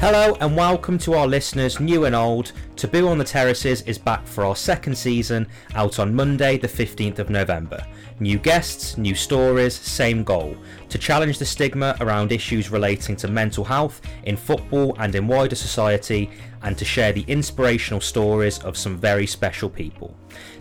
Hello and welcome to our listeners, new and old. Taboo on the Terraces is back for our second season, out on Monday, the 15th of November. New guests, new stories, same goal to challenge the stigma around issues relating to mental health in football and in wider society, and to share the inspirational stories of some very special people.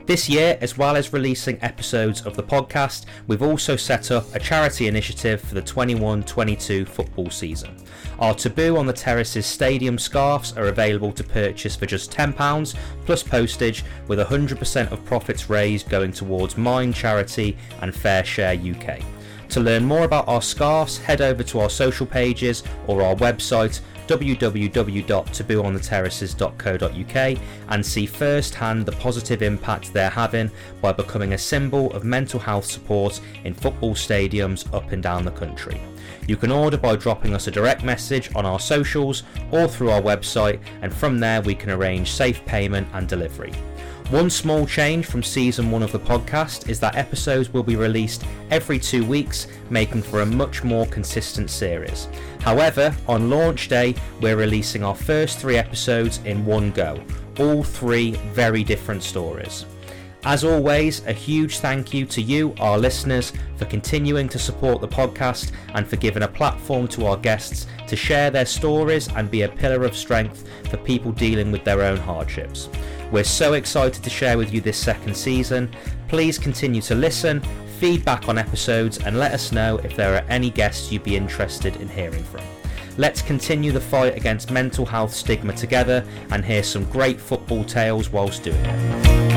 This year, as well as releasing episodes of the podcast, we've also set up a charity initiative for the 21 22 football season. Our Taboo on the Terraces stadium scarves are available to purchase for just £10 plus postage, with 100% of profits raised going towards Mind Charity and FareShare UK. To learn more about our scarves, head over to our social pages or our website www.tabooontheterraces.co.uk and see firsthand the positive impact they're having by becoming a symbol of mental health support in football stadiums up and down the country. You can order by dropping us a direct message on our socials or through our website, and from there we can arrange safe payment and delivery. One small change from season one of the podcast is that episodes will be released every two weeks, making for a much more consistent series. However, on launch day, we're releasing our first three episodes in one go, all three very different stories. As always, a huge thank you to you, our listeners, for continuing to support the podcast and for giving a platform to our guests to share their stories and be a pillar of strength for people dealing with their own hardships. We're so excited to share with you this second season. Please continue to listen, feedback on episodes, and let us know if there are any guests you'd be interested in hearing from. Let's continue the fight against mental health stigma together and hear some great football tales whilst doing it.